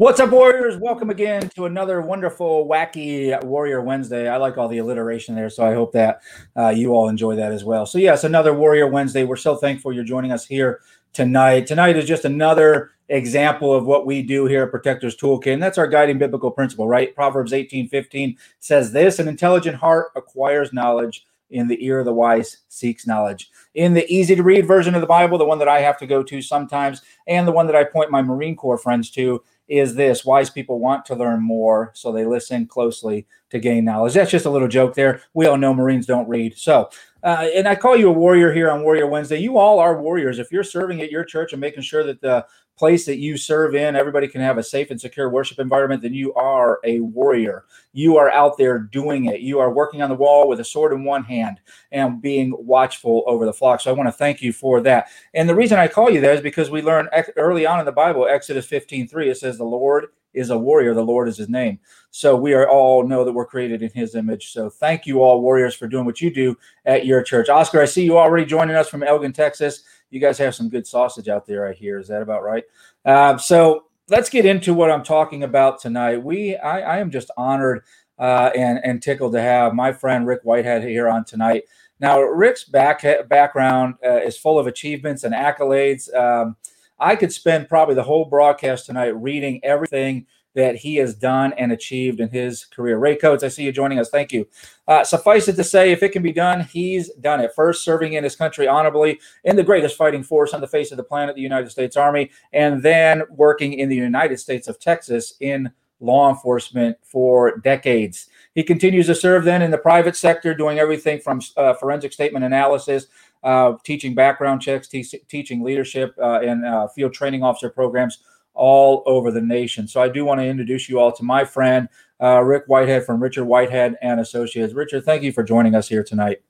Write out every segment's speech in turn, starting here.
What's up, Warriors? Welcome again to another wonderful, wacky Warrior Wednesday. I like all the alliteration there, so I hope that uh, you all enjoy that as well. So, yes, another Warrior Wednesday. We're so thankful you're joining us here tonight. Tonight is just another example of what we do here at Protectors Toolkit, and that's our guiding biblical principle, right? Proverbs 18 15 says this An intelligent heart acquires knowledge, in the ear of the wise seeks knowledge. In the easy to read version of the Bible, the one that I have to go to sometimes, and the one that I point my Marine Corps friends to, is this wise people want to learn more, so they listen closely to gain knowledge. That's just a little joke there. We all know Marines don't read. So, uh, and I call you a warrior here on Warrior Wednesday. You all are warriors. If you're serving at your church and making sure that the place that you serve in, everybody can have a safe and secure worship environment, then you are a warrior. You are out there doing it. You are working on the wall with a sword in one hand and being watchful over the flock. So I want to thank you for that. And the reason I call you that is because we learn early on in the Bible, Exodus 15 3, it says, The Lord is a warrior, the Lord is his name. So we are all know that we're created in his image. So thank you all, warriors, for doing what you do at your church. Oscar, I see you already joining us from Elgin, Texas you guys have some good sausage out there, I hear. Is that about right? Uh, so let's get into what I'm talking about tonight. We, I, I am just honored uh, and and tickled to have my friend Rick Whitehead here on tonight. Now, Rick's back background uh, is full of achievements and accolades. Um, I could spend probably the whole broadcast tonight reading everything that he has done and achieved in his career. Ray Coates, I see you joining us. Thank you. Uh, suffice it to say, if it can be done, he's done it. First, serving in his country honorably in the greatest fighting force on the face of the planet, the United States Army, and then working in the United States of Texas in law enforcement for decades. He continues to serve then in the private sector, doing everything from uh, forensic statement analysis, uh, teaching background checks, te- teaching leadership, uh, and uh, field training officer programs all over the nation. So I do want to introduce you all to my friend uh, Rick Whitehead from Richard Whitehead and Associates. Richard, thank you for joining us here tonight.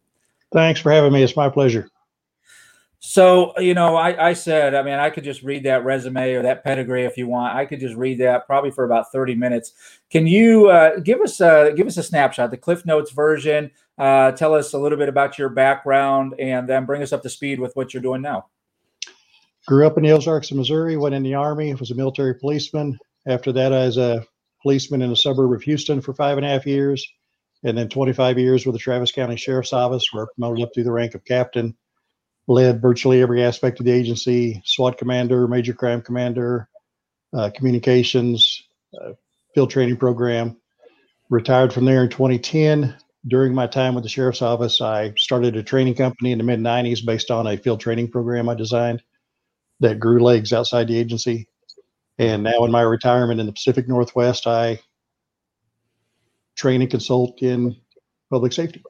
Thanks for having me. It's my pleasure. So, you know, I, I, said, I mean, I could just read that resume or that pedigree if you want. I could just read that probably for about 30 minutes. Can you uh, give us a, give us a snapshot, the Cliff Notes version? Uh, tell us a little bit about your background and then bring us up to speed with what you're doing now. Grew up in the Ozarks Missouri, went in the Army, was a military policeman. After that, I was a policeman in a suburb of Houston for five and a half years, and then 25 years with the Travis County Sheriff's Office, where I promoted up through the rank of captain. Led virtually every aspect of the agency SWAT commander, major crime commander, uh, communications, uh, field training program. Retired from there in 2010. During my time with the Sheriff's Office, I started a training company in the mid 90s based on a field training program I designed that grew legs outside the agency. And now in my retirement in the Pacific Northwest, I train and consult in public safety.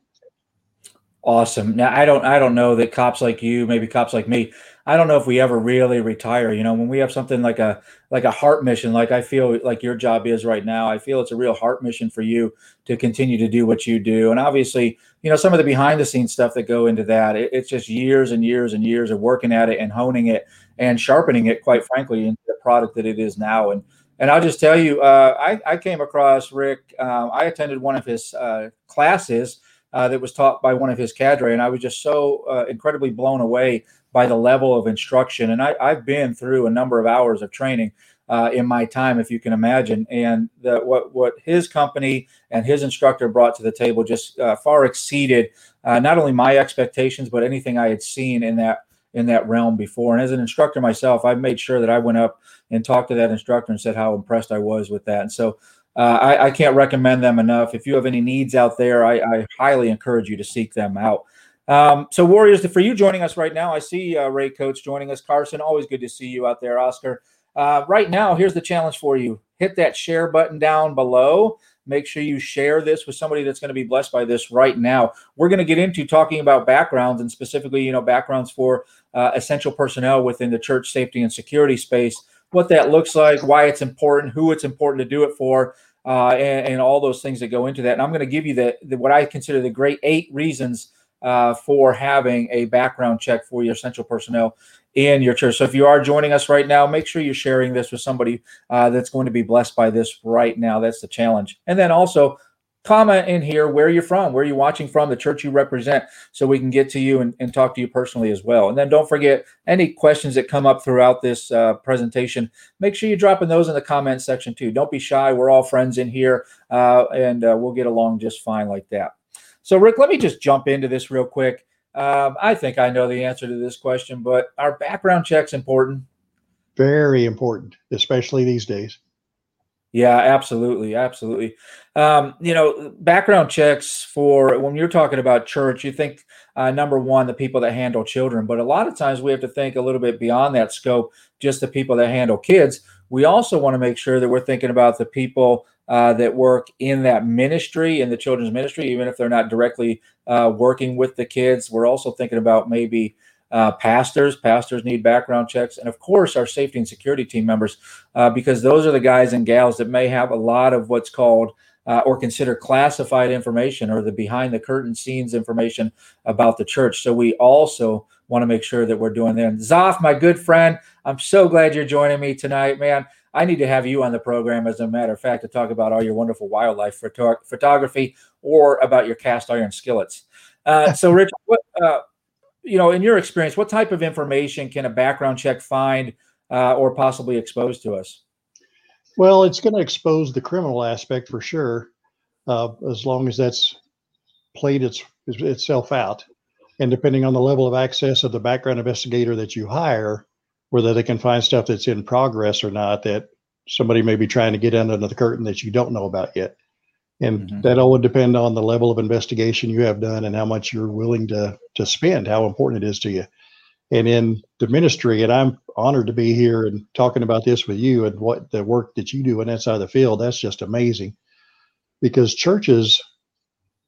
Awesome. Now I don't I don't know that cops like you, maybe cops like me, I don't know if we ever really retire. You know, when we have something like a like a heart mission, like I feel like your job is right now, I feel it's a real heart mission for you to continue to do what you do. And obviously, you know, some of the behind the scenes stuff that go into that, it, it's just years and years and years of working at it and honing it and sharpening it, quite frankly, into the product that it is now. And and I'll just tell you, uh, I, I came across Rick. Uh, I attended one of his uh, classes uh, that was taught by one of his cadre, and I was just so uh, incredibly blown away by the level of instruction. And I, have been through a number of hours of training uh, in my time, if you can imagine. And the, what what his company and his instructor brought to the table just uh, far exceeded uh, not only my expectations, but anything I had seen in that in that realm before. And as an instructor myself, I made sure that I went up and talked to that instructor and said how impressed I was with that. And so uh, I, I, can't recommend them enough. If you have any needs out there, I, I highly encourage you to seek them out. Um, so, Warriors, for you joining us right now, I see uh, Ray Coates joining us. Carson, always good to see you out there. Oscar, uh, right now, here's the challenge for you hit that share button down below. Make sure you share this with somebody that's going to be blessed by this right now. We're going to get into talking about backgrounds and specifically, you know, backgrounds for uh, essential personnel within the church safety and security space what that looks like, why it's important, who it's important to do it for, uh, and, and, all those things that go into that. And I'm going to give you the, the, what I consider the great eight reasons uh, for having a background check for your essential personnel in your church. So if you are joining us right now, make sure you're sharing this with somebody uh, that's going to be blessed by this right now. That's the challenge. And then also comment in here where you're from, where you're watching from, the church you represent, so we can get to you and, and talk to you personally as well. And then don't forget any questions that come up throughout this uh, presentation. Make sure you drop in those in the comment section too. Don't be shy. We're all friends in here, uh, and uh, we'll get along just fine like that. So, Rick, let me just jump into this real quick. Um, I think I know the answer to this question, but are background checks important? Very important, especially these days. Yeah, absolutely, absolutely. Um, you know, background checks for when you're talking about church, you think uh, number one, the people that handle children, but a lot of times we have to think a little bit beyond that scope. Just the people that handle kids. We also want to make sure that we're thinking about the people uh, that work in that ministry, in the children's ministry, even if they're not directly uh, working with the kids. We're also thinking about maybe uh, pastors. Pastors need background checks, and of course, our safety and security team members, uh, because those are the guys and gals that may have a lot of what's called uh, or consider classified information or the behind the curtain scenes information about the church. So we also want to make sure that we're doing that. Zoff, my good friend, I'm so glad you're joining me tonight, man. I need to have you on the program, as a matter of fact, to talk about all your wonderful wildlife photo- photography or about your cast iron skillets. Uh, so, Rich, what, uh, you know, in your experience, what type of information can a background check find uh, or possibly expose to us? Well, it's going to expose the criminal aspect for sure, uh, as long as that's played its, itself out. And depending on the level of access of the background investigator that you hire, whether they can find stuff that's in progress or not, that somebody may be trying to get under the curtain that you don't know about yet. And mm-hmm. that all would depend on the level of investigation you have done and how much you're willing to to spend, how important it is to you. And in the ministry, and I'm honored to be here and talking about this with you and what the work that you do on that side of the field. That's just amazing, because churches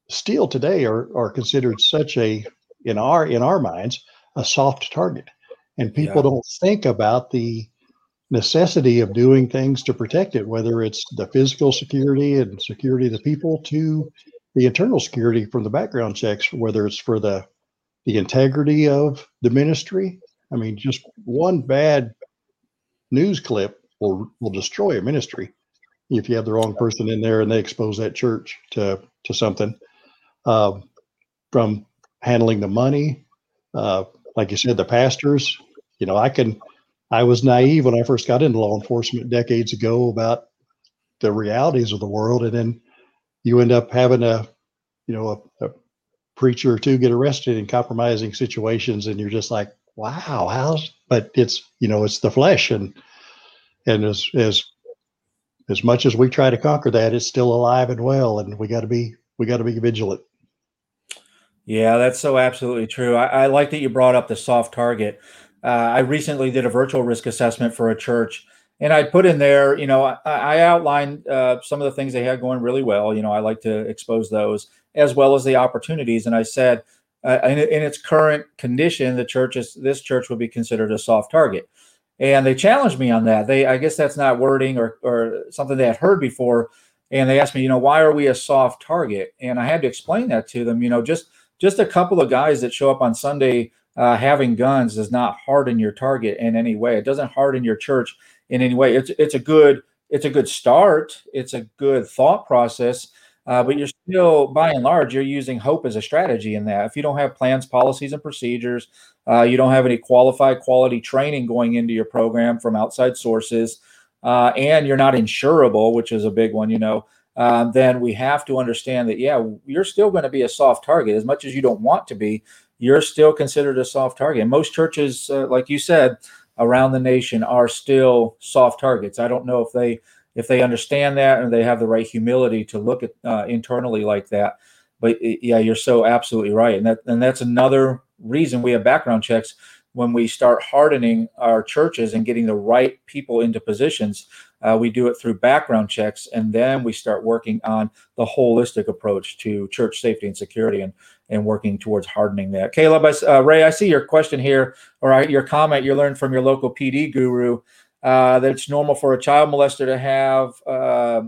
still today are are considered such a in our in our minds a soft target, and people yeah. don't think about the necessity of doing things to protect it, whether it's the physical security and security of the people to the internal security from the background checks, whether it's for the the integrity of the ministry. I mean, just one bad news clip will will destroy a ministry if you have the wrong person in there and they expose that church to to something. Uh, from handling the money, uh, like you said, the pastors. You know, I can I was naive when I first got into law enforcement decades ago about the realities of the world, and then you end up having a, you know, a, a preacher or two get arrested in compromising situations, and you're just like, wow, how's? But it's you know, it's the flesh, and and as as as much as we try to conquer that, it's still alive and well, and we got to be we got to be vigilant. Yeah, that's so absolutely true. I, I, like that you brought up the soft target uh, I recently did a virtual risk assessment for a church, and I put in there, you know, I, I outlined uh, some of the things they had going really well. You know, I like to expose those as well as the opportunities. And I said, uh, in, in, its current condition, the church is this church would be considered a soft target. And they challenged me on that. They, I guess that's not wording or, or something they had heard before. And they asked me, you know, why are we a soft target? And I had to explain that to them. You know, just just a couple of guys that show up on Sunday uh, having guns does not harden your target in any way. It doesn't harden your church in any way. It's it's a good it's a good start. It's a good thought process. Uh, but you're still, by and large, you're using hope as a strategy in that. If you don't have plans, policies, and procedures, uh, you don't have any qualified quality training going into your program from outside sources, uh, and you're not insurable, which is a big one, you know, um, then we have to understand that, yeah, you're still going to be a soft target as much as you don't want to be you're still considered a soft target. Most churches, uh, like you said, around the nation are still soft targets. I don't know if they if they understand that and they have the right humility to look at uh, internally like that. But yeah, you're so absolutely right, and that and that's another reason we have background checks when we start hardening our churches and getting the right people into positions. Uh, we do it through background checks, and then we start working on the holistic approach to church safety and security. And and working towards hardening that. Caleb, uh, Ray, I see your question here or your comment you learned from your local PD guru uh, that it's normal for a child molester to have uh,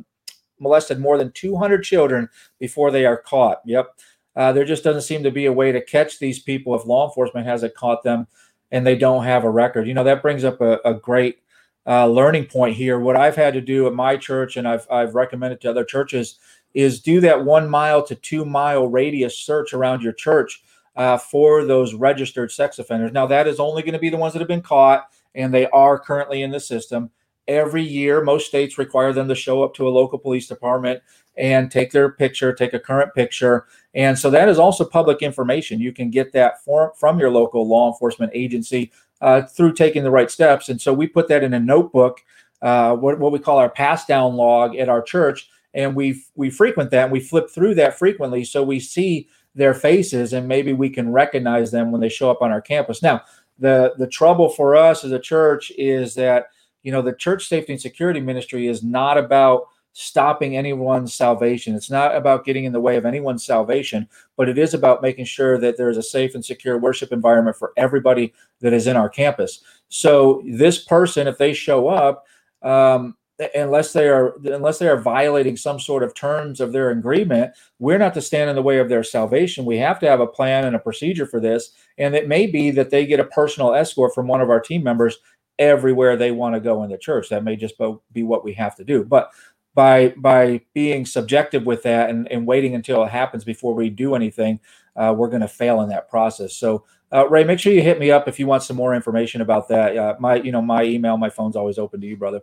molested more than 200 children before they are caught. Yep. Uh, there just doesn't seem to be a way to catch these people if law enforcement hasn't caught them and they don't have a record. You know, that brings up a, a great uh, learning point here. What I've had to do at my church and I've, I've recommended to other churches is do that one mile to two mile radius search around your church uh, for those registered sex offenders. Now, that is only going to be the ones that have been caught, and they are currently in the system. Every year, most states require them to show up to a local police department and take their picture, take a current picture. And so that is also public information. You can get that form from your local law enforcement agency uh, through taking the right steps. And so we put that in a notebook, uh, what, what we call our pass down log at our church. And we we frequent that and we flip through that frequently. So we see their faces and maybe we can recognize them when they show up on our campus. Now, the the trouble for us as a church is that you know the church safety and security ministry is not about stopping anyone's salvation. It's not about getting in the way of anyone's salvation, but it is about making sure that there is a safe and secure worship environment for everybody that is in our campus. So this person, if they show up, um, unless they are unless they are violating some sort of terms of their agreement we're not to stand in the way of their salvation. We have to have a plan and a procedure for this. And it may be that they get a personal escort from one of our team members everywhere they want to go in the church. That may just be what we have to do. But by by being subjective with that and, and waiting until it happens before we do anything uh, we're going to fail in that process. So uh, ray make sure you hit me up if you want some more information about that. Uh, my you know my email my phone's always open to you brother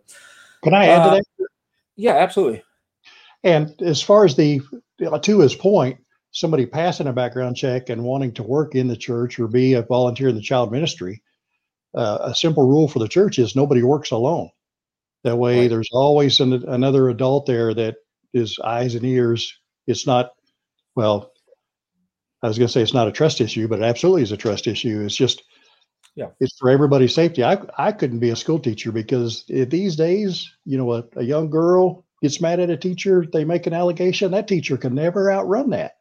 can I add to uh, that? Yeah, absolutely. And as far as the to his point, somebody passing a background check and wanting to work in the church or be a volunteer in the child ministry, uh, a simple rule for the church is nobody works alone. That way, right. there's always an, another adult there that is eyes and ears. It's not, well, I was going to say it's not a trust issue, but it absolutely is a trust issue. It's just yeah. It's for everybody's safety. I i couldn't be a school teacher because these days you know a, a young girl gets mad at a teacher they make an allegation that teacher can never outrun that.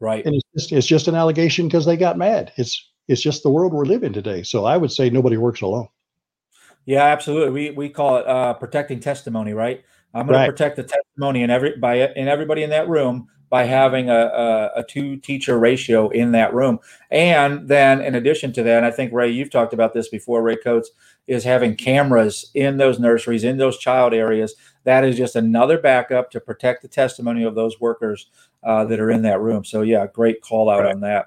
Right. And it's just it's just an allegation because they got mad. It's it's just the world we're living today. So i would say nobody works alone. Yeah absolutely. We we call it uh protecting testimony right i'm going right. to protect the testimony and every by and everybody in that room by having a, a, a, two teacher ratio in that room. And then, in addition to that, I think Ray, you've talked about this before, Ray Coates, is having cameras in those nurseries, in those child areas. That is just another backup to protect the testimony of those workers uh, that are in that room. So, yeah, great call out right. on that.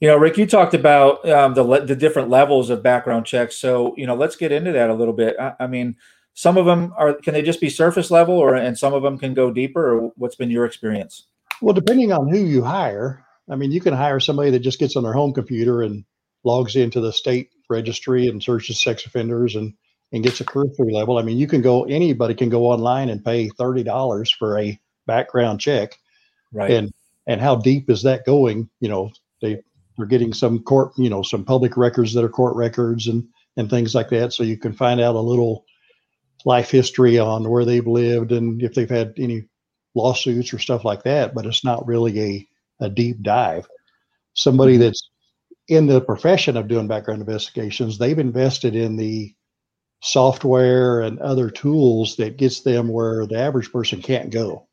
You know, Rick, you talked about um, the the different levels of background checks. So, you know, let's get into that a little bit. I, I mean, some of them are can they just be surface level or and some of them can go deeper or what's been your experience? Well depending on who you hire i mean you can hire somebody that just gets on their home computer and logs into the state registry and searches sex offenders and and gets a cursory level. I mean you can go anybody can go online and pay $30 for a background check. Right. And and how deep is that going? You know they they're getting some court you know some public records that are court records and and things like that. So you can find out a little life history on where they've lived and if they've had any lawsuits or stuff like that, but it's not really a, a deep dive. Somebody mm-hmm. that's in the profession of doing background investigations, they've invested in the software and other tools that gets them where the average person can't go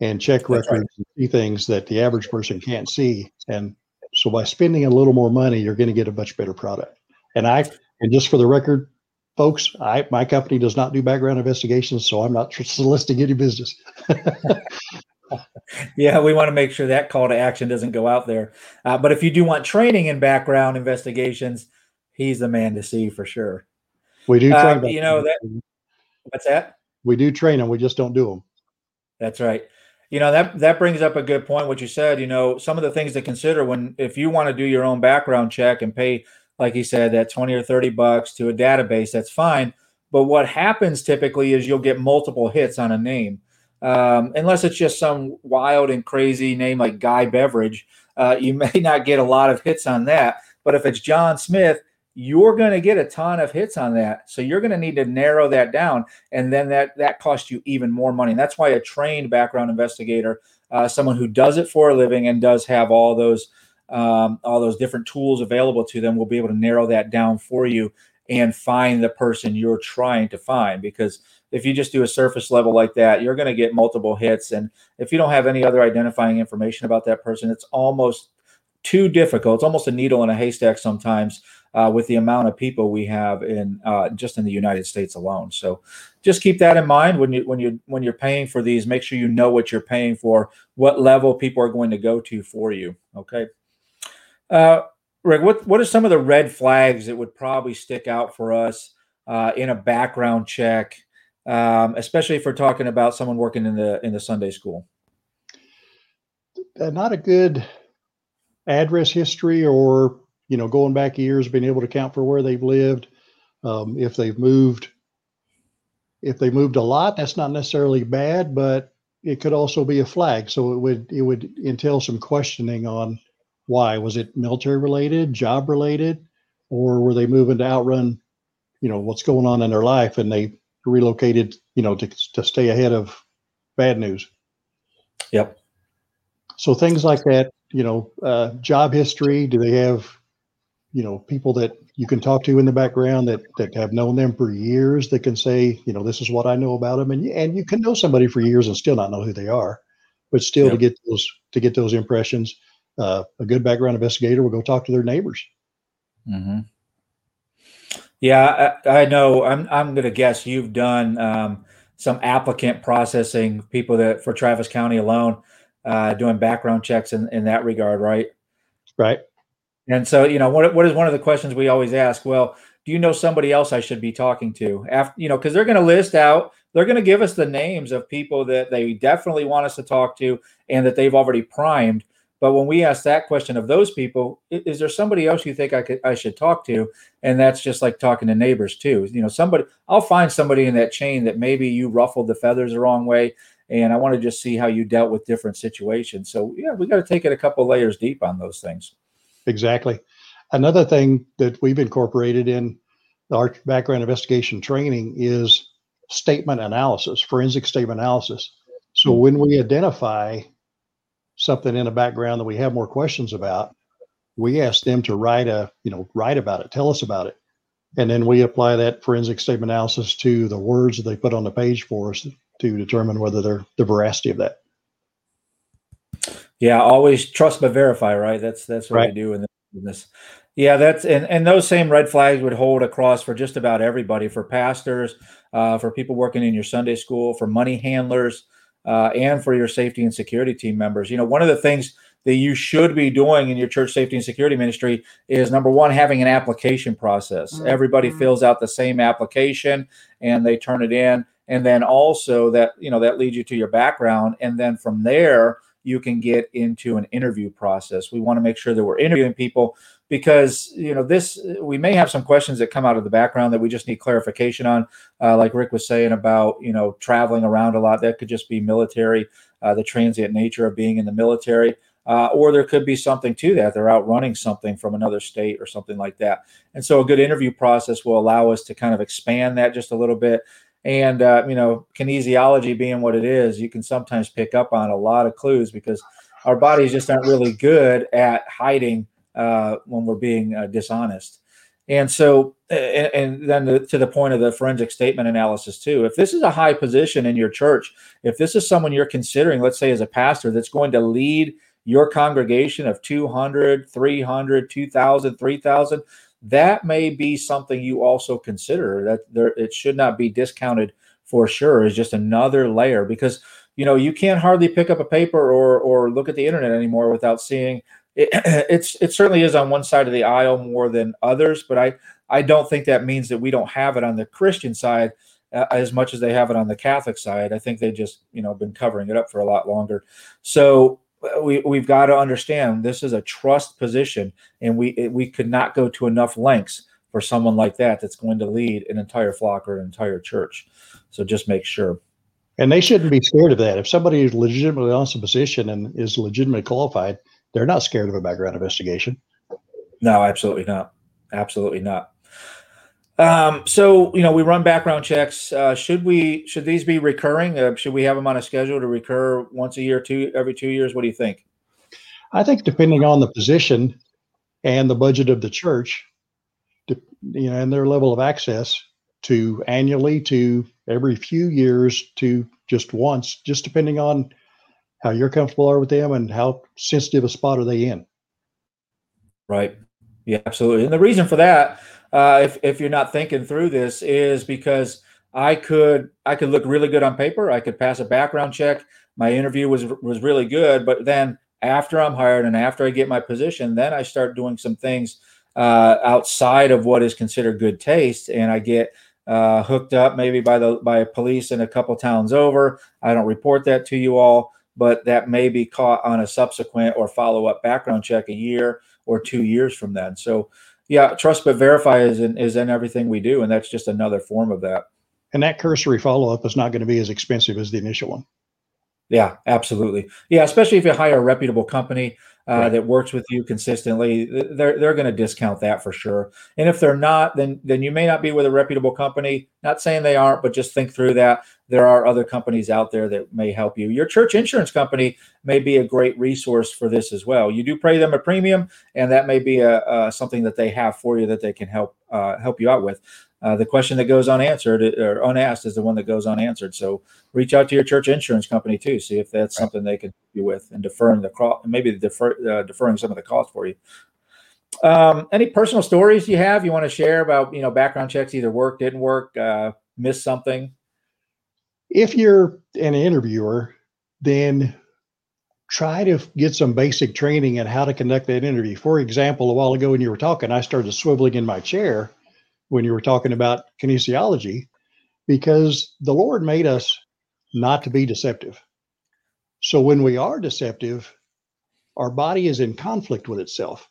and check records right. and see things that the average person can't see. And so by spending a little more money, you're going to get a much better product. And I, and just for the record, folks, I my company does not do background investigations, so I'm not soliciting any business. yeah, we want to make sure that call to action doesn't go out there. Uh, but if you do want training in background investigations, he's the man to see for sure. We do uh, train. Uh, you know that. What's that? We do train them. We just don't do them. That's right. You know that that brings up a good point. What you said. You know some of the things to consider when if you want to do your own background check and pay like he said, that 20 or 30 bucks to a database, that's fine. But what happens typically is you'll get multiple hits on a name. Um, unless it's just some wild and crazy name like Guy Beverage. uh, you may not get a lot of hits on that. But if it's John Smith, you're going to get a ton of hits on that. So you're going to need to narrow that down, and then that that costs you even more money. And that's why a trained background investigator, uh, someone who does it for a living and does have all those um, all those different tools available to them will be able to narrow that down for you and find the person you're trying to find because if you just do a surface level like that you're going to get multiple hits and if you don't have any other identifying information about that person it's almost too difficult. It's almost a needle in a haystack sometimes uh, with the amount of people we have in uh, just in the United States alone. So just keep that in mind when you when you when you're paying for these. Make sure you know what you're paying for, what level people are going to go to for you. Okay. Uh, Rick, what what are some of the red flags that would probably stick out for us uh, in a background check, um, especially if we're talking about someone working in the in the Sunday school? Uh, not a good address history or you know, going back years, being able to count for where they've lived. Um, if they've moved, if they moved a lot, that's not necessarily bad, but it could also be a flag. So it would it would entail some questioning on why was it military related, job related, or were they moving to outrun, you know, what's going on in their life and they relocated, you know, to to stay ahead of bad news. Yep. So things like that, you know, uh, job history. Do they have you know people that you can talk to in the background that that have known them for years that can say you know this is what i know about them and you, and you can know somebody for years and still not know who they are but still yep. to get those to get those impressions uh, a good background investigator will go talk to their neighbors mm-hmm. yeah I, I, know i'm i'm going to guess you've done um, some applicant processing people that for travis county alone uh, doing background checks in, in that regard right right and so, you know, what what is one of the questions we always ask? Well, do you know somebody else I should be talking to? After you know, because they're going to list out, they're going to give us the names of people that they definitely want us to talk to and that they've already primed. But when we ask that question of those people, is there somebody else you think I could I should talk to? And that's just like talking to neighbors too. You know, somebody I'll find somebody in that chain that maybe you ruffled the feathers the wrong way, and I want to just see how you dealt with different situations. So yeah, we got to take it a couple layers deep on those things. Exactly. Another thing that we've incorporated in our background investigation training is statement analysis, forensic statement analysis. So hmm. when we identify something in the background that we have more questions about, we ask them to write a, you know, write about it, tell us about it. And then we apply that forensic statement analysis to the words that they put on the page for us to determine whether they're the veracity of that. Yeah, always trust but verify, right? That's that's what right. we do in this. Yeah, that's and and those same red flags would hold across for just about everybody, for pastors, uh, for people working in your Sunday school, for money handlers, uh, and for your safety and security team members. You know, one of the things that you should be doing in your church safety and security ministry is number one, having an application process. Mm-hmm. Everybody fills out the same application and they turn it in, and then also that you know that leads you to your background, and then from there you can get into an interview process. We want to make sure that we're interviewing people because you know this we may have some questions that come out of the background that we just need clarification on. Uh, like rick was saying about you know traveling around a lot that could just be military uh, the transient nature of being in the military. Uh, or there could be something to that. They're out running something from another state or something like that. And so a good interview process will allow us to kind of expand that just a little bit. And uh, you know, kinesiology being what it is, you can sometimes pick up on a lot of clues because our bodies just aren't really good at hiding uh, when we're being uh, dishonest. And so, and, and then the, to the point of the forensic statement analysis too. If this is a high position in your church, if this is someone you're considering, let's say as a pastor, that's going to lead your congregation of 200, 300, 2,000, 3,000, that may be something you also consider that there it should not be discounted for sure is just another layer because you know you can't hardly pick up a paper or or look at the internet anymore without seeing it, it's it certainly is on one side of the aisle more than others but i i don't think that means that we don't have it on the christian side uh, as much as they have it on the catholic side i think they just you know been covering it up for a lot longer so we we've got to understand this is a trust position, and we we could not go to enough lengths for someone like that that's going to lead an entire flock or an entire church. So just make sure. And they shouldn't be scared of that. If somebody is legitimately on some position and is legitimately qualified, they're not scared of a background investigation. No, absolutely not. Absolutely not. Um, so you know, we run background checks. Uh, should we? Should these be recurring? Uh, should we have them on a schedule to recur once a year, two every two years? What do you think? I think depending on the position and the budget of the church, you know, and their level of access to annually, to every few years, to just once, just depending on how you're comfortable are with them and how sensitive a spot are they in. Right. Yeah, absolutely. And the reason for that, uh, if if you're not thinking through this, is because I could I could look really good on paper. I could pass a background check. My interview was was really good, but then after I'm hired and after I get my position, then I start doing some things uh, outside of what is considered good taste, and I get uh, hooked up maybe by the by police in a couple towns over. I don't report that to you all, but that may be caught on a subsequent or follow up background check a year or two years from then. So, yeah, trust but verify is in, is in everything we do, and that's just another form of that. And that cursory follow up is not going to be as expensive as the initial one. Yeah, absolutely. Yeah, especially if you hire a reputable company uh, right. that works with you consistently, they're they're going to discount that for sure. And if they're not, then then you may not be with a reputable company. Not saying they aren't, but just think through that. There are other companies out there that may help you. Your church insurance company may be a great resource for this as well. You do pay them a premium, and that may be a, a something that they have for you that they can help uh, help you out with. Uh, the question that goes unanswered or unasked is the one that goes unanswered. So reach out to your church insurance company too. See if that's right. something they can help you with and deferring the cost, maybe defer, uh, deferring some of the cost for you. Um, any personal stories you have you want to share about you know background checks either work didn't work uh, missed something if you're an interviewer then try to get some basic training on how to conduct that interview for example a while ago when you were talking i started swiveling in my chair when you were talking about kinesiology because the Lord made us not to be deceptive. So when we are deceptive, our body is in conflict with itself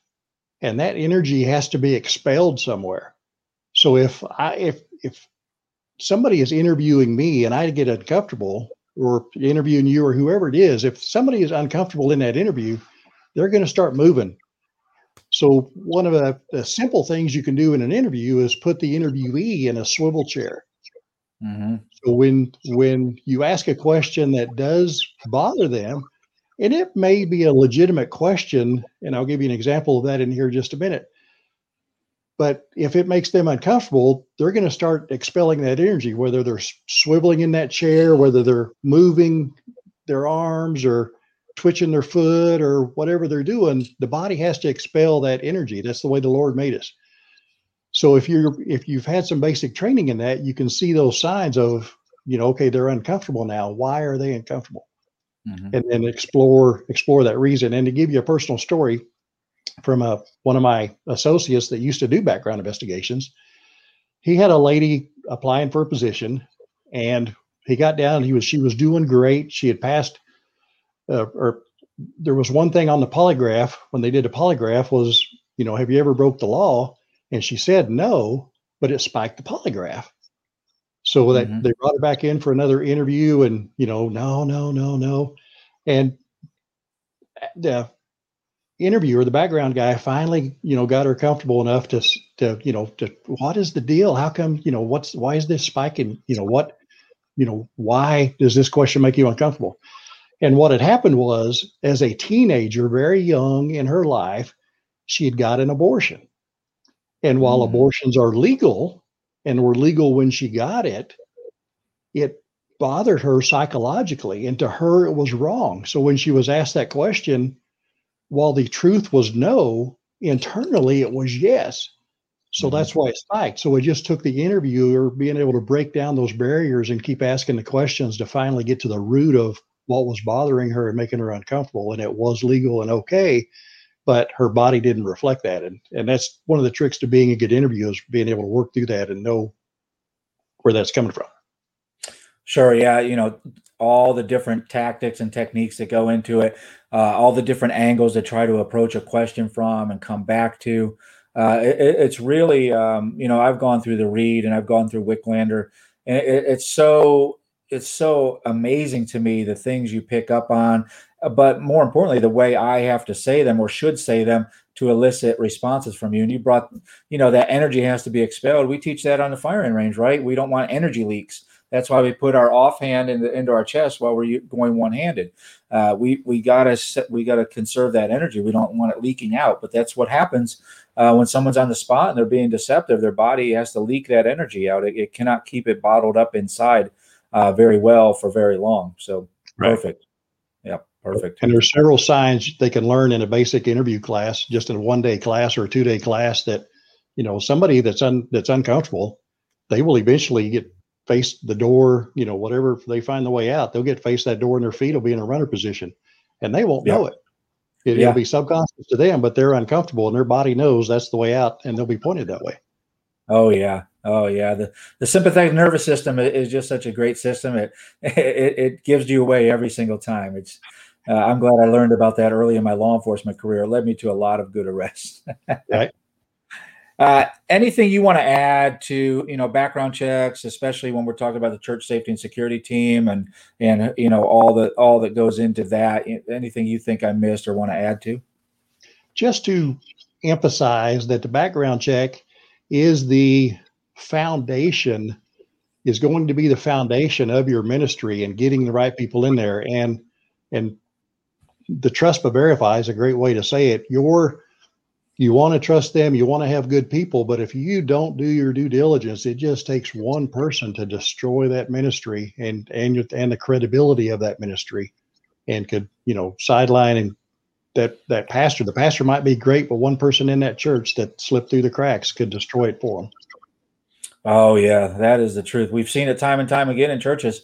and that energy has to be expelled somewhere. So if I if if somebody is interviewing me and I get uncomfortable or interviewing you or whoever it is, if somebody is uncomfortable in that interview, they're going to start moving so one of the, the, simple things you can do in an interview is put the interviewee in a swivel chair. Mm-hmm. So when when you ask a question that does bother them, and it may be a legitimate question, and I'll give you an example of that in here just a minute. But if it makes them uncomfortable, they're going to start expelling that energy, whether they're swiveling in that chair, whether they're moving their arms or twitching their foot or whatever they're doing, the body has to expel that energy. That's the way the Lord made us. So if you're if you've had some basic training in that, you can see those signs of, you know, okay, they're uncomfortable now. Why are they uncomfortable? Mm-hmm. And then explore explore that reason. And to give you a personal story from a, one of my associates that used to do background investigations, he had a lady applying for a position and he got down he was she was doing great she had passed uh, or there was one thing on the polygraph when they did a polygraph was, you know, have you ever broke the law? And she said no, but it spiked the polygraph. So that mm-hmm. they brought her back in for another interview, and you know, no, no, no, no, and the interviewer, the background guy, finally, you know, got her comfortable enough to, to, you know, to what is the deal? How come, you know, what's why is this spiking? You know, what, you know, why does this question make you uncomfortable? And what had happened was, as a teenager, very young in her life, she had got an abortion. And while mm. abortions are legal and were legal when she got it, it bothered her psychologically. And to her, it was wrong. So when she was asked that question, while the truth was no, internally it was yes. So mm-hmm. that's why it spiked. So it just took the interviewer being able to break down those barriers and keep asking the questions to finally get to the root of what was bothering her and making her uncomfortable and it was legal and okay but her body didn't reflect that and and that's one of the tricks to being a good interviewer is being able to work through that and know where that's coming from sure yeah you know all the different tactics and techniques that go into it uh, all the different angles that try to approach a question from and come back to. Uh, it, it's really um, you know i've gone through the Reid and i've gone through wicklander and it, it's so it's so amazing to me the things you pick up on but more importantly the way i have to say them or should say them to elicit responses from you. And you brought you know that energy has to be expelled. We teach that on the firing range right? We don't want energy leaks that's why we put our offhand in the, into our chest while we're going one-handed uh, we we gotta set, we gotta conserve that energy we don't want it leaking out but that's what happens uh, when someone's on the spot and they're being deceptive their body has to leak that energy out it, it cannot keep it bottled up inside uh, very well for very long. So right. perfect. Yeah, Perfect. And there's several signs they can learn in a basic interview class, just in a one day class or a two day class that, you know, somebody that's un, that's uncomfortable, they will eventually get face the door, you know, whatever they find the way out, they'll get face that door and their feet will be in a runner position and they won't know it. it Yeah. It'll be subconscious to them, but they're uncomfortable and their body knows that's the way out and they'll be pointed that way. Oh yeah, oh yeah. The the sympathetic nervous system is just such a great system. It it, it gives you away every single time. It's uh, I'm glad I learned about that early in my law enforcement career. It led me to a lot of good arrests. Right. Uh, anything you want to add to you know background checks, especially when we're talking about the church safety and security team and and you know all the all that goes into that. Anything you think I missed or want to add to? just to emphasize that the background check is the foundation is going to be the foundation of your ministry and getting the right people in there and and the trust but verify is a great way to say it your you want to trust them you want to have good people but if you don't do your due diligence it just takes one person to destroy that ministry and and and the credibility of that ministry and could you know sideline and that that pastor the pastor might be great but one person in that church that slipped through the cracks could destroy it for them Oh yeah, that is the truth. We've seen it time and time again in churches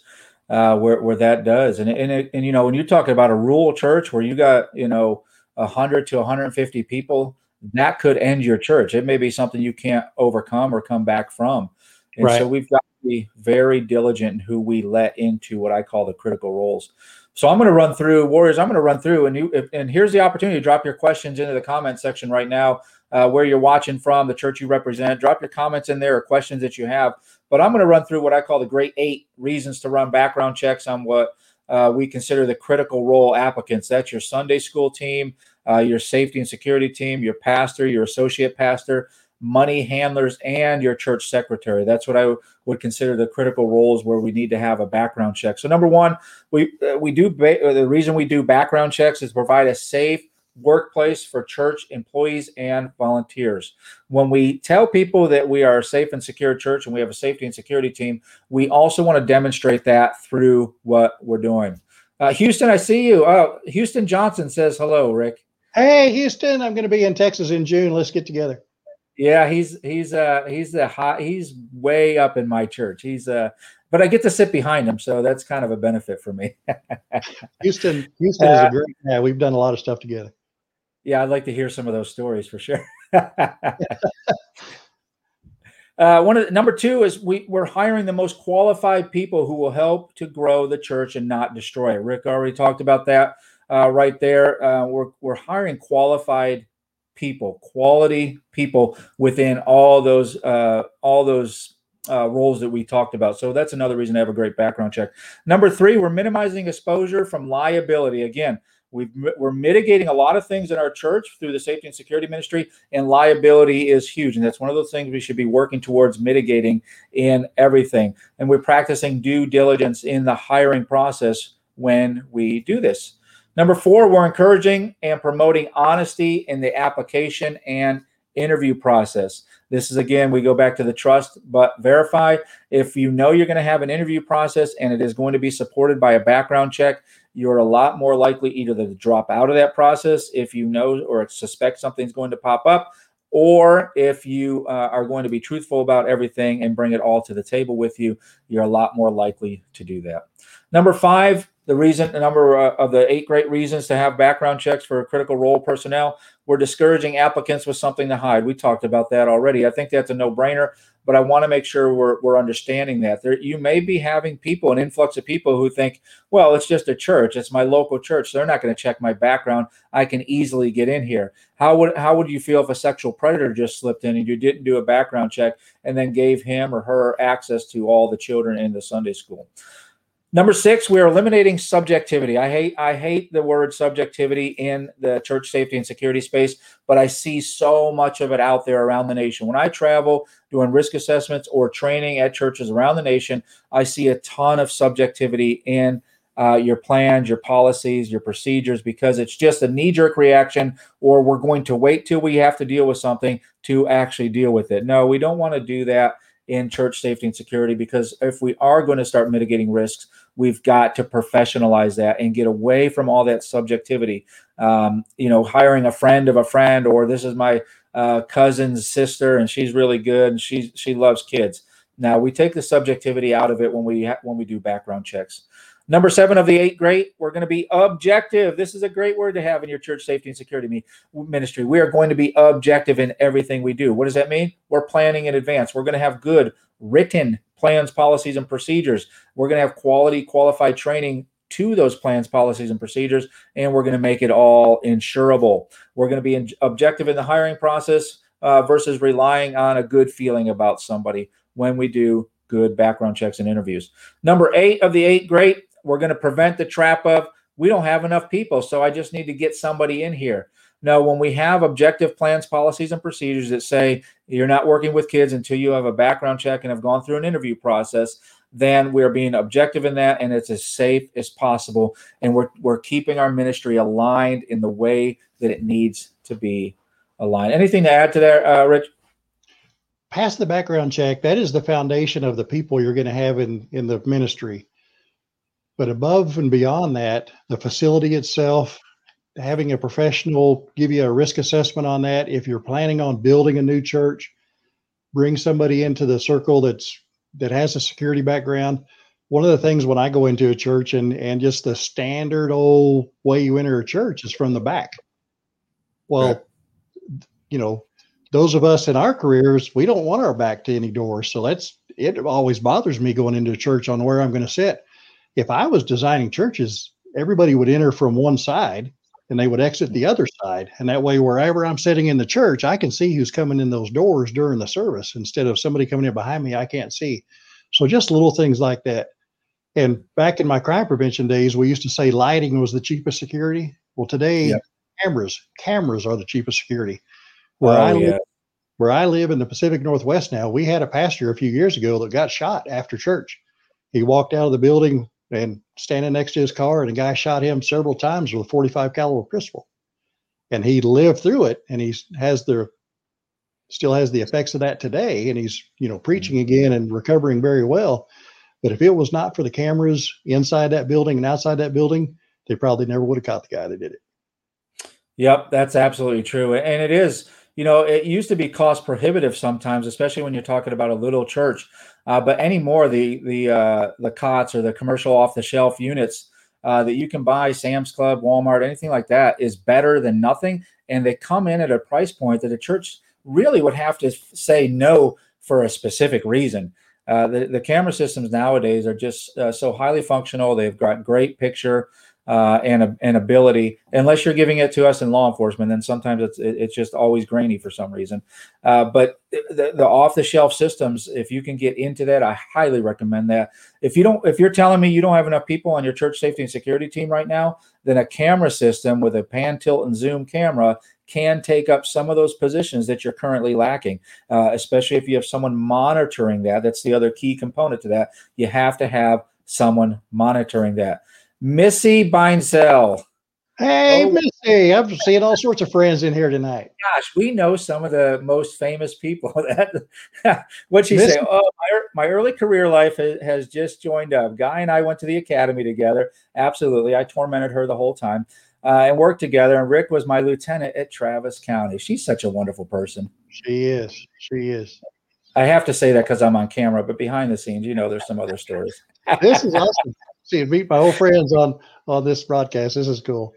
uh, where where that does. And and it, and you know when you're talking about a rural church where you got you know hundred to 150 people, that could end your church. It may be something you can't overcome or come back from. And Right. so we've got to be very diligent in who we let into what I call the critical roles. So I'm going to run through Warriors. I'm going to run through, and you if, and here's the opportunity to drop your questions into the comment section right now uh, where you're watching from, the church you represent. Drop your comments in there or questions that you have. But I'm going to run through what I call the great eight reasons to run background checks on what uh, we consider the critical role applicants. That's your Sunday school team, uh, your safety and security team, your pastor, your associate pastor, money handlers, and your church secretary. That's what I would consider the critical roles where we need to have a background check. So number one, we uh, we do ba- uh, the reason we do background checks is provide a safe workplace for church employees and volunteers. When we tell people that we are a safe and secure church and we have a safety and security team, we also want to demonstrate that through what we're doing. Uh, Houston, I see you. Oh, Houston Johnson says hello, Rick. Hey houston i'm going to be in texas in june let's get together Yeah, he's he's uh he's the hot he's way up in my church. He's uh but I get to sit behind him, so that's kind of a benefit for me. houston houston is a great yeah we've done a lot of stuff together Yeah, I'd like to hear some of those stories for sure. uh, one of the, number two is we we're hiring the most qualified people who will help to grow the church and not destroy it. Rick already talked about that uh, right there. Uh, we're we're hiring qualified people, quality people within all those uh, all those uh, roles that we talked about. So that's another reason to have a great background check. Number three, we're minimizing exposure from liability. Again, We've, we're mitigating a lot of things in our church through the safety and security ministry, and liability is huge. And that's one of those things we should be working towards mitigating in everything. And we're practicing due diligence in the hiring process when we do this. Number four, we're encouraging and promoting honesty in the application and interview process. This is again, we go back to the trust but verify. If you know you're going to have an interview process and it is going to be supported by a background check, you're a lot more likely either to drop out of that process if you know or suspect something's going to pop up, or if you uh, are going to be truthful about everything and bring it all to the table with you, you're a lot more likely to do that. Number five, the reason, the number uh, of the eight great reasons to have background checks for critical role personnel, we're discouraging applicants with something to hide. We talked about that already. I think that's a no brainer, but I want to make sure we're, we're understanding that. There, you may be having people, an influx of people who think, well, it's just a church, it's my local church. They're not going to check my background. I can easily get in here. How would how would you feel if a sexual predator just slipped in and you didn't do a background check and then gave him or her access to all the children in the Sunday school? Number six, we are eliminating subjectivity. I hate I hate the word subjectivity in the church safety and security space, but I see so much of it out there around the nation. When I travel doing risk assessments or training at churches around the nation, I see a ton of subjectivity in uh, your plans, your policies, your procedures, because it's just a knee jerk reaction, or we're going to wait till we have to deal with something to actually deal with it. No, we don't want to do that in church safety and security because if we are going to start mitigating risks, we've got to professionalize that and get away from all that subjectivity. Um, you know, hiring a friend of a friend, or this is my uh, cousin's sister, and she's really good, and she she loves kids. Now we take the subjectivity out of it when we ha- when we do background checks. Number seven of the eight great, we're going to be objective. This is a great word to have in your church safety and security ministry. We are going to be objective in everything we do. What does that mean? We're planning in advance. We're going to have good written plans, policies, and procedures. We're going to have quality, qualified training to those plans, policies, and procedures, and we're going to make it all insurable. We're going to be in, objective in the hiring process uh, versus relying on a good feeling about somebody when we do good background checks and interviews. Number eight of the eight great, we're going to prevent the trap of we don't have enough people, so I just need to get somebody in here. No, when we have objective plans, policies, and procedures that say you're not working with kids until you have a background check and have gone through an interview process, then we're being objective in that and it's as safe as possible. And we're, we're keeping our ministry aligned in the way that it needs to be aligned. Anything to add to that, uh, Rich? Pass the background check. That is the foundation of the people you're going to have in, in the ministry. But above and beyond that, the facility itself, having a professional give you a risk assessment on that. If you're planning on building a new church, bring somebody into the circle that's that has a security background. One of the things when I go into a church and and just the standard old way you enter a church is from the back. Well, right. you know, those of us in our careers, we don't want our back to any doors. So that's it always bothers me going into a church on where I'm going to sit if I was designing churches, everybody would enter from one side and they would exit the mm-hmm. other side. And that way, wherever I'm sitting in the church, I can see who's coming in those doors during the service instead of somebody coming in behind me, I can't see. So just little things like that. And back in my crime prevention days, we used to say lighting was the cheapest security. Well, today, yep. cameras, cameras are the cheapest security. Where oh, I yeah. live, where I live in the Pacific Northwest now, we had a pastor a few years ago that got shot after church. He walked out of the building and standing next to his car, and a guy shot him several times with a 45 caliber pistol. And he lived through it, and he has the still has the effects of that today, and he's you know preaching mm-hmm. again and recovering very well. But if it was not for the cameras inside that building and outside that building, they probably never would have caught the guy that did it. Yep, that's absolutely true, and it is you know, it used to be cost prohibitive sometimes, especially when you're talking about a little church. Uh, but anymore, the the uh, the cots or the commercial off the shelf units uh, that you can buy, Sam's Club, Walmart, anything like that, is better than nothing, and they come in at a price point that a church really would have to say no for a specific reason. Uh, the, the camera systems nowadays are just uh, so highly functional. They've got great picture uh, and and ability. Unless you're giving it to us in law enforcement, then sometimes it's it's just always grainy for some reason. Uh, but the, the off the shelf systems, if you can get into that, I highly recommend that. If you don't, if you're telling me you don't have enough people on your church safety and security team right now, then a camera system with a pan, tilt, and zoom camera can take up some of those positions that you're currently lacking, uh, especially if you have someone monitoring that. That's the other key component to that. You have to have someone monitoring that. Missy Beinsell. Hey, oh, Missy, I'm seeing all sorts of friends in here tonight. Gosh, we know some of the most famous people. That what'd she Missy. say? Oh, my, my early career life has, has just joined up. Guy and I went to the academy together. Absolutely, I tormented her the whole time uh, and worked together. And Rick was my lieutenant at Travis County. She's such a wonderful person. She is. She is. I have to say that because I'm on camera, but behind the scenes, you know, there's some other stories. this is awesome see meet my old friends on on this broadcast. This is cool.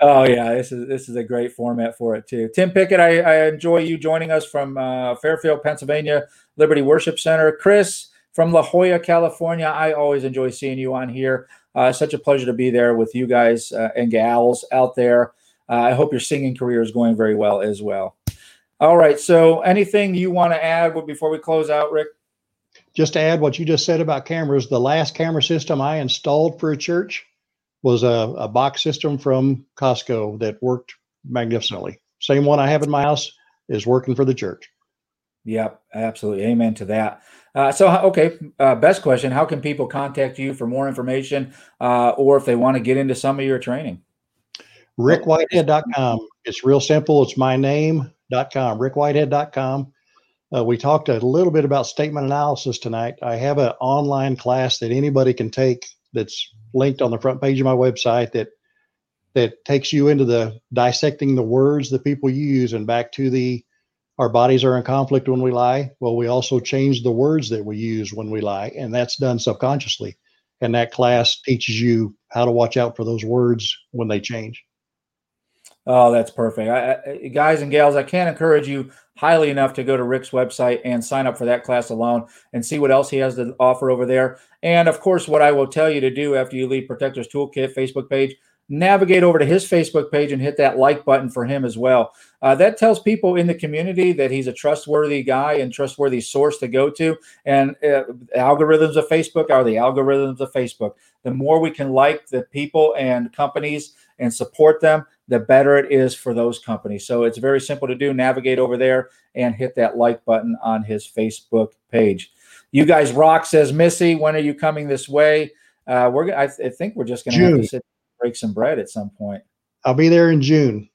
Oh yeah, this is this is a great format for it too. Tim Pickett, I, I enjoy you joining us from uh, Fairfield, Pennsylvania, Liberty Worship Center. Chris from La Jolla, California. I always enjoy seeing you on here. Uh, such a pleasure to be there with you guys uh, and gals out there. Uh, I hope your singing career is going very well as well. All right. So, anything you want to add before we close out, Rick? Just to add what you just said about cameras, the last camera system I installed for a church was a, a box system from Costco that worked magnificently. Same one I have in my house is working for the church. Yep, absolutely. Amen to that. Uh, so, okay, uh, best question How can people contact you for more information uh, or if they want to get into some of your training? RickWhitehead.com. It's real simple. It's my name.com, rickwhitehead.com. Uh, we talked a little bit about statement analysis tonight. I have an online class that anybody can take that's linked on the front page of my website that that takes you into the dissecting the words that people use and back to the our bodies are in conflict when we lie. Well, we also change the words that we use when we lie, and that's done subconsciously. And that class teaches you how to watch out for those words when they change. Oh, that's perfect. I, I, guys and gals, I can't encourage you highly enough to go to Rick's website and sign up for that class alone and see what else he has to offer over there. And of course, what I will tell you to do after you leave Protectors Toolkit Facebook page, navigate over to his Facebook page and hit that like button for him as well. Uh, that tells people in the community that he's a trustworthy guy and trustworthy source to go to. And uh, algorithms of Facebook are the algorithms of Facebook. The more we can like the people and companies and support them, the better it is for those companies. So it's very simple to do. Navigate over there and hit that like button on his Facebook page. You guys rock, says Missy. When are you coming this way? Uh, we're I, th- I think we're just going to have to sit break some bread at some point. I'll be there in June.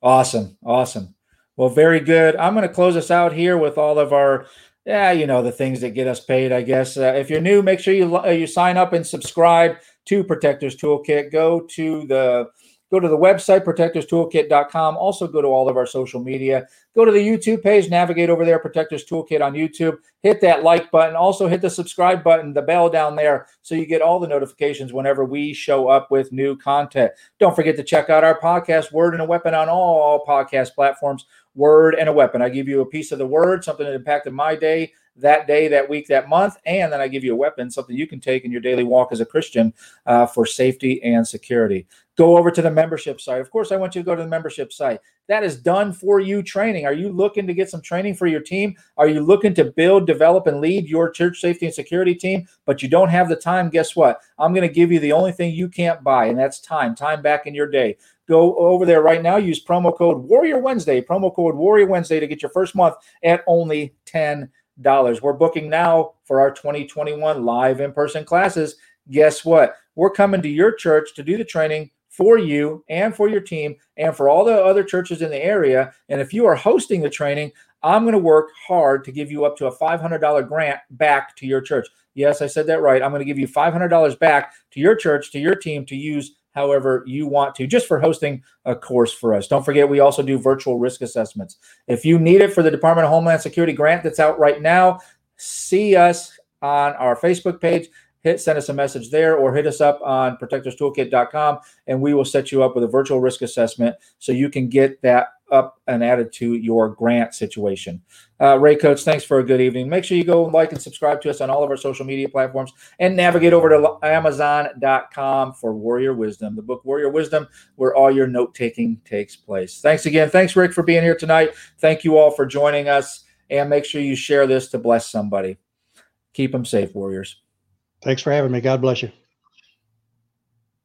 Awesome, awesome. Well, very good. I'm going to close us out here with all of our yeah, you know the things that get us paid. I guess uh, if you're new, make sure you uh, you sign up and subscribe to Protectors Toolkit. Go to the Go to the website, protectorstoolkit.com. Also, go to all of our social media. Go to the YouTube page, navigate over there, Protectors Toolkit on YouTube. Hit that like button. Also, hit the subscribe button, the bell down there, so you get all the notifications whenever we show up with new content. Don't forget to check out our podcast, Word and a Weapon, on all podcast platforms. Word and a Weapon. I give you a piece of the word, something that impacted my day that day, that week, that month, and then I give you a weapon, something you can take in your daily walk as a Christian uh, for safety and security. Go over to the membership site. Of course, I want you to go to the membership site. That is done for you training. Are you looking to get some training for your team? Are you looking to build, develop, and lead your church safety and security team, but you don't have the time? Guess what? I'm going to give you the only thing you can't buy, and that's time. Time back in your day go over there right now. Use promo code Warrior Wednesday, promo code Warrior Wednesday to get your first month at only 10 dollars. We're booking now for our 2021 live in-person classes. Guess what? We're coming to your church to do the training for you and for your team and for all the other churches in the area. And if you are hosting the training, I'm going to work hard to give you up to a $500 grant back to your church. Yes, I said that right. I'm going to give you $500 back to your church, to your team to use however you want to, just for hosting a course for us. Don't forget, we also do virtual risk assessments. If you need it for the Department of Homeland Security grant that's out right now, see us on our Facebook page. Hit send us a message there or hit us up on protectorstoolkit.com and we will set you up with a virtual risk assessment so you can get that up and added to your grant situation. Uh, Ray Coates, thanks for a good evening. Make sure you go like and subscribe to us on all of our social media platforms and navigate over to Amazon.com for Warrior Wisdom, the book Warrior Wisdom, where all your note taking takes place. Thanks again. Thanks, Rick, for being here tonight. Thank you all for joining us. And make sure you share this to bless somebody. Keep them safe, Warriors. Thanks for having me. God bless you.